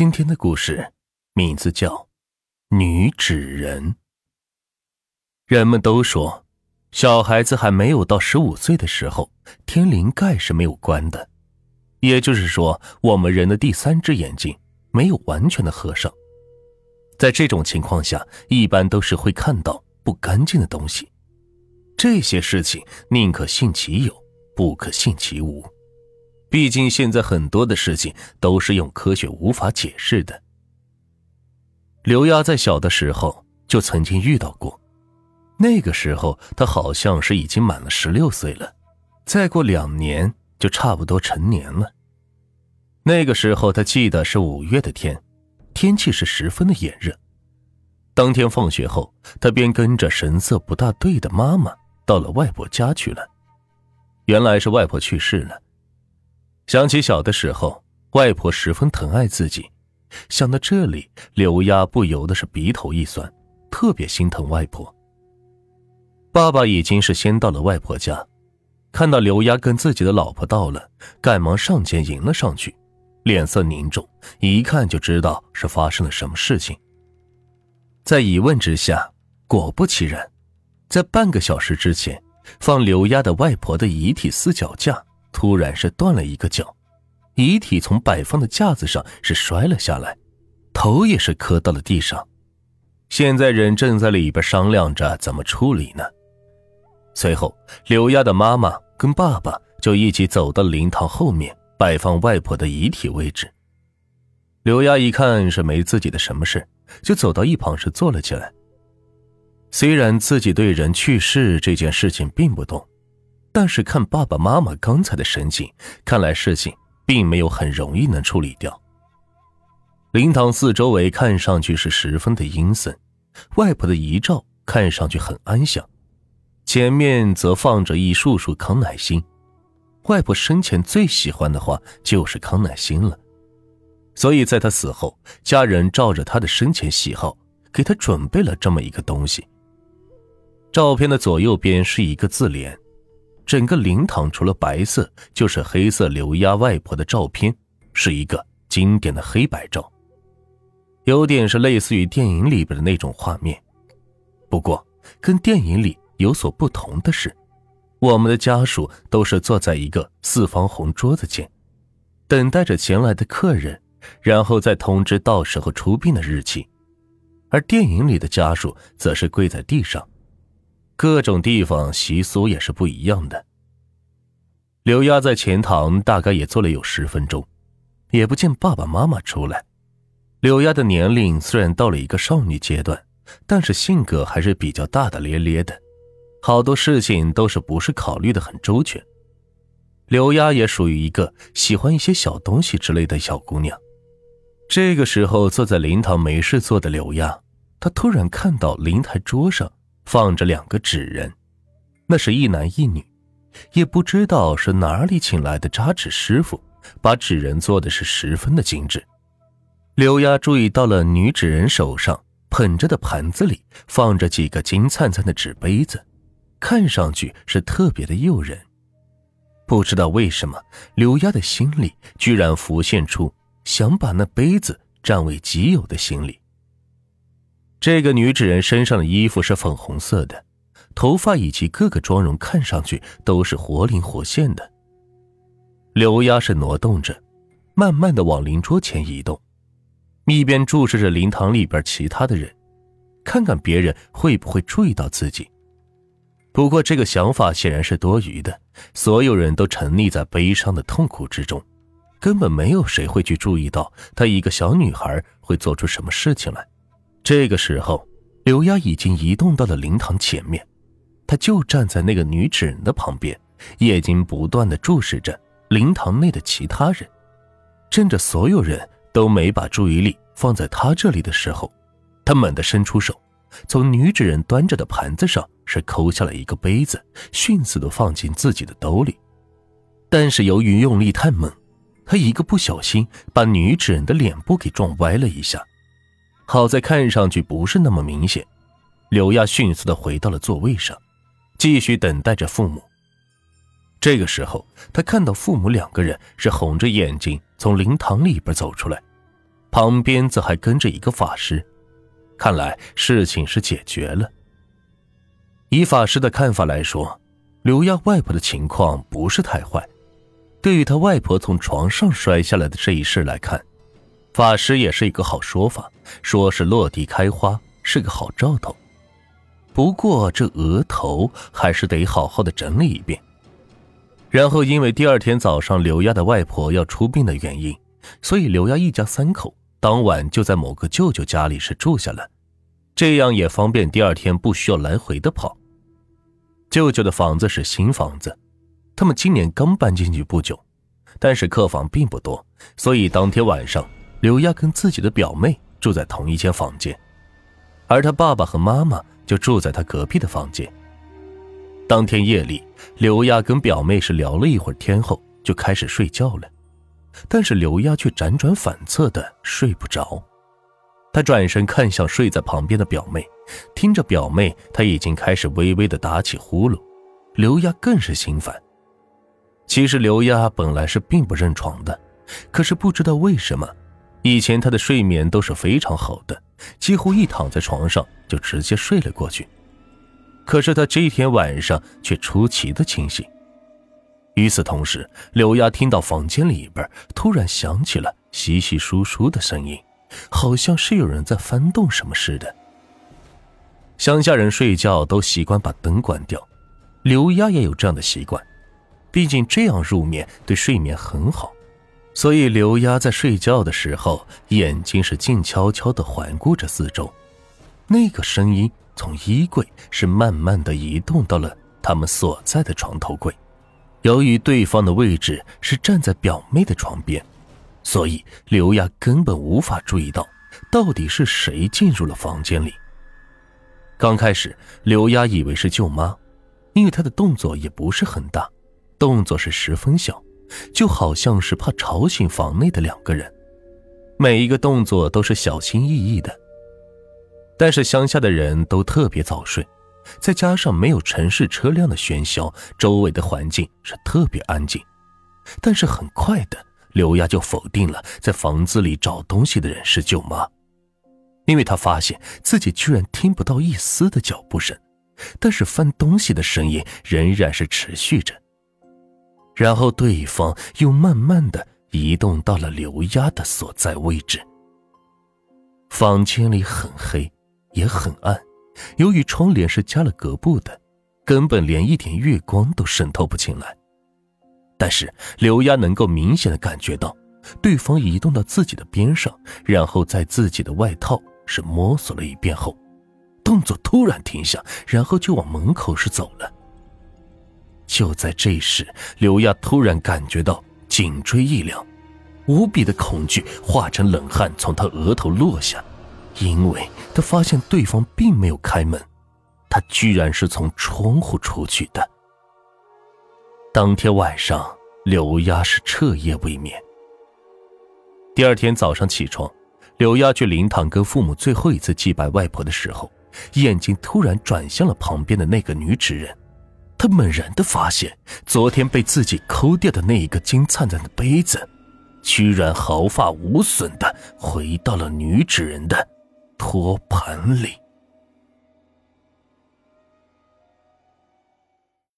今天的故事名字叫《女纸人》。人们都说，小孩子还没有到十五岁的时候，天灵盖是没有关的，也就是说，我们人的第三只眼睛没有完全的合上。在这种情况下，一般都是会看到不干净的东西。这些事情宁可信其有，不可信其无。毕竟现在很多的事情都是用科学无法解释的。刘丫在小的时候就曾经遇到过，那个时候她好像是已经满了十六岁了，再过两年就差不多成年了。那个时候她记得是五月的天，天气是十分的炎热。当天放学后，她便跟着神色不大对的妈妈到了外婆家去了。原来是外婆去世了。想起小的时候，外婆十分疼爱自己，想到这里，刘丫不由得是鼻头一酸，特别心疼外婆。爸爸已经是先到了外婆家，看到刘丫跟自己的老婆到了，赶忙上前迎了上去，脸色凝重，一看就知道是发生了什么事情。在一问之下，果不其然，在半个小时之前，放刘丫的外婆的遗体四脚架。突然是断了一个脚，遗体从摆放的架子上是摔了下来，头也是磕到了地上。现在人正在里边商量着怎么处理呢。随后，刘丫的妈妈跟爸爸就一起走到灵堂后面摆放外婆的遗体位置。刘丫一看是没自己的什么事，就走到一旁是坐了起来。虽然自己对人去世这件事情并不懂。但是看爸爸妈妈刚才的神情，看来事情并没有很容易能处理掉。灵堂四周围看上去是十分的阴森，外婆的遗照看上去很安详，前面则放着一束束康乃馨。外婆生前最喜欢的话就是康乃馨了，所以在她死后，家人照着她的生前喜好，给她准备了这么一个东西。照片的左右边是一个字联。整个灵堂除了白色就是黑色，刘丫外婆的照片是一个经典的黑白照，有点是类似于电影里边的那种画面。不过跟电影里有所不同的是，我们的家属都是坐在一个四方红桌子前，等待着前来的客人，然后再通知到时候出殡的日期，而电影里的家属则是跪在地上。各种地方习俗也是不一样的。刘丫在前堂大概也坐了有十分钟，也不见爸爸妈妈出来。刘丫的年龄虽然到了一个少女阶段，但是性格还是比较大大咧咧的，好多事情都是不是考虑的很周全。刘丫也属于一个喜欢一些小东西之类的小姑娘。这个时候坐在灵堂没事做的刘丫，她突然看到灵台桌上。放着两个纸人，那是一男一女，也不知道是哪里请来的扎纸师傅，把纸人做的是十分的精致。刘丫注意到了女纸人手上捧着的盘子里放着几个金灿灿的纸杯子，看上去是特别的诱人。不知道为什么，刘丫的心里居然浮现出想把那杯子占为己有的心理。这个女纸人身上的衣服是粉红色的，头发以及各个妆容看上去都是活灵活现的。刘丫是挪动着，慢慢的往灵桌前移动，一边注视着灵堂里边其他的人，看看别人会不会注意到自己。不过这个想法显然是多余的，所有人都沉溺在悲伤的痛苦之中，根本没有谁会去注意到她一个小女孩会做出什么事情来。这个时候，刘丫已经移动到了灵堂前面，她就站在那个女纸人的旁边，眼睛不断的注视着灵堂内的其他人。趁着所有人都没把注意力放在她这里的时候，她猛地伸出手，从女纸人端着的盘子上是抠下了一个杯子，迅速的放进自己的兜里。但是由于用力太猛，她一个不小心把女纸人的脸部给撞歪了一下。好在看上去不是那么明显，刘亚迅速的回到了座位上，继续等待着父母。这个时候，他看到父母两个人是红着眼睛从灵堂里边走出来，旁边则还跟着一个法师，看来事情是解决了。以法师的看法来说，刘亚外婆的情况不是太坏。对于他外婆从床上摔下来的这一事来看，法师也是一个好说法，说是落地开花，是个好兆头。不过这额头还是得好好的整理一遍。然后因为第二天早上刘亚的外婆要出殡的原因，所以刘亚一家三口当晚就在某个舅舅家里是住下了，这样也方便第二天不需要来回的跑。舅舅的房子是新房子。他们今年刚搬进去不久，但是客房并不多，所以当天晚上，刘亚跟自己的表妹住在同一间房间，而他爸爸和妈妈就住在他隔壁的房间。当天夜里，刘亚跟表妹是聊了一会儿天后就开始睡觉了，但是刘亚却辗转反侧的睡不着。他转身看向睡在旁边的表妹，听着表妹，他已经开始微微的打起呼噜，刘亚更是心烦。其实刘亚本来是并不认床的，可是不知道为什么，以前他的睡眠都是非常好的，几乎一躺在床上就直接睡了过去。可是他这天晚上却出奇的清醒。与此同时，刘丫听到房间里边突然响起了稀稀疏疏的声音，好像是有人在翻动什么似的。乡下人睡觉都习惯把灯关掉，刘丫也有这样的习惯。毕竟这样入眠对睡眠很好，所以刘丫在睡觉的时候，眼睛是静悄悄的环顾着四周。那个声音从衣柜是慢慢的移动到了他们所在的床头柜。由于对方的位置是站在表妹的床边，所以刘丫根本无法注意到到底是谁进入了房间里。刚开始，刘丫以为是舅妈，因为她的动作也不是很大。动作是十分小，就好像是怕吵醒房内的两个人，每一个动作都是小心翼翼的。但是乡下的人都特别早睡，再加上没有城市车辆的喧嚣，周围的环境是特别安静。但是很快的，刘亚就否定了在房子里找东西的人是舅妈，因为他发现自己居然听不到一丝的脚步声，但是翻东西的声音仍然是持续着。然后对方又慢慢的移动到了刘丫的所在位置。房间里很黑，也很暗，由于窗帘是加了隔布的，根本连一点月光都渗透不进来。但是刘丫能够明显的感觉到，对方移动到自己的边上，然后在自己的外套是摸索了一遍后，动作突然停下，然后就往门口是走了。就在这时，刘亚突然感觉到颈椎一凉，无比的恐惧化成冷汗从他额头落下，因为他发现对方并没有开门，他居然是从窗户出去的。当天晚上，刘亚是彻夜未眠。第二天早上起床，刘亚去灵堂跟父母最后一次祭拜外婆的时候，眼睛突然转向了旁边的那个女纸人。他猛然的发现，昨天被自己抠掉的那一个金灿灿的杯子，居然毫发无损的回到了女主人的托盘里。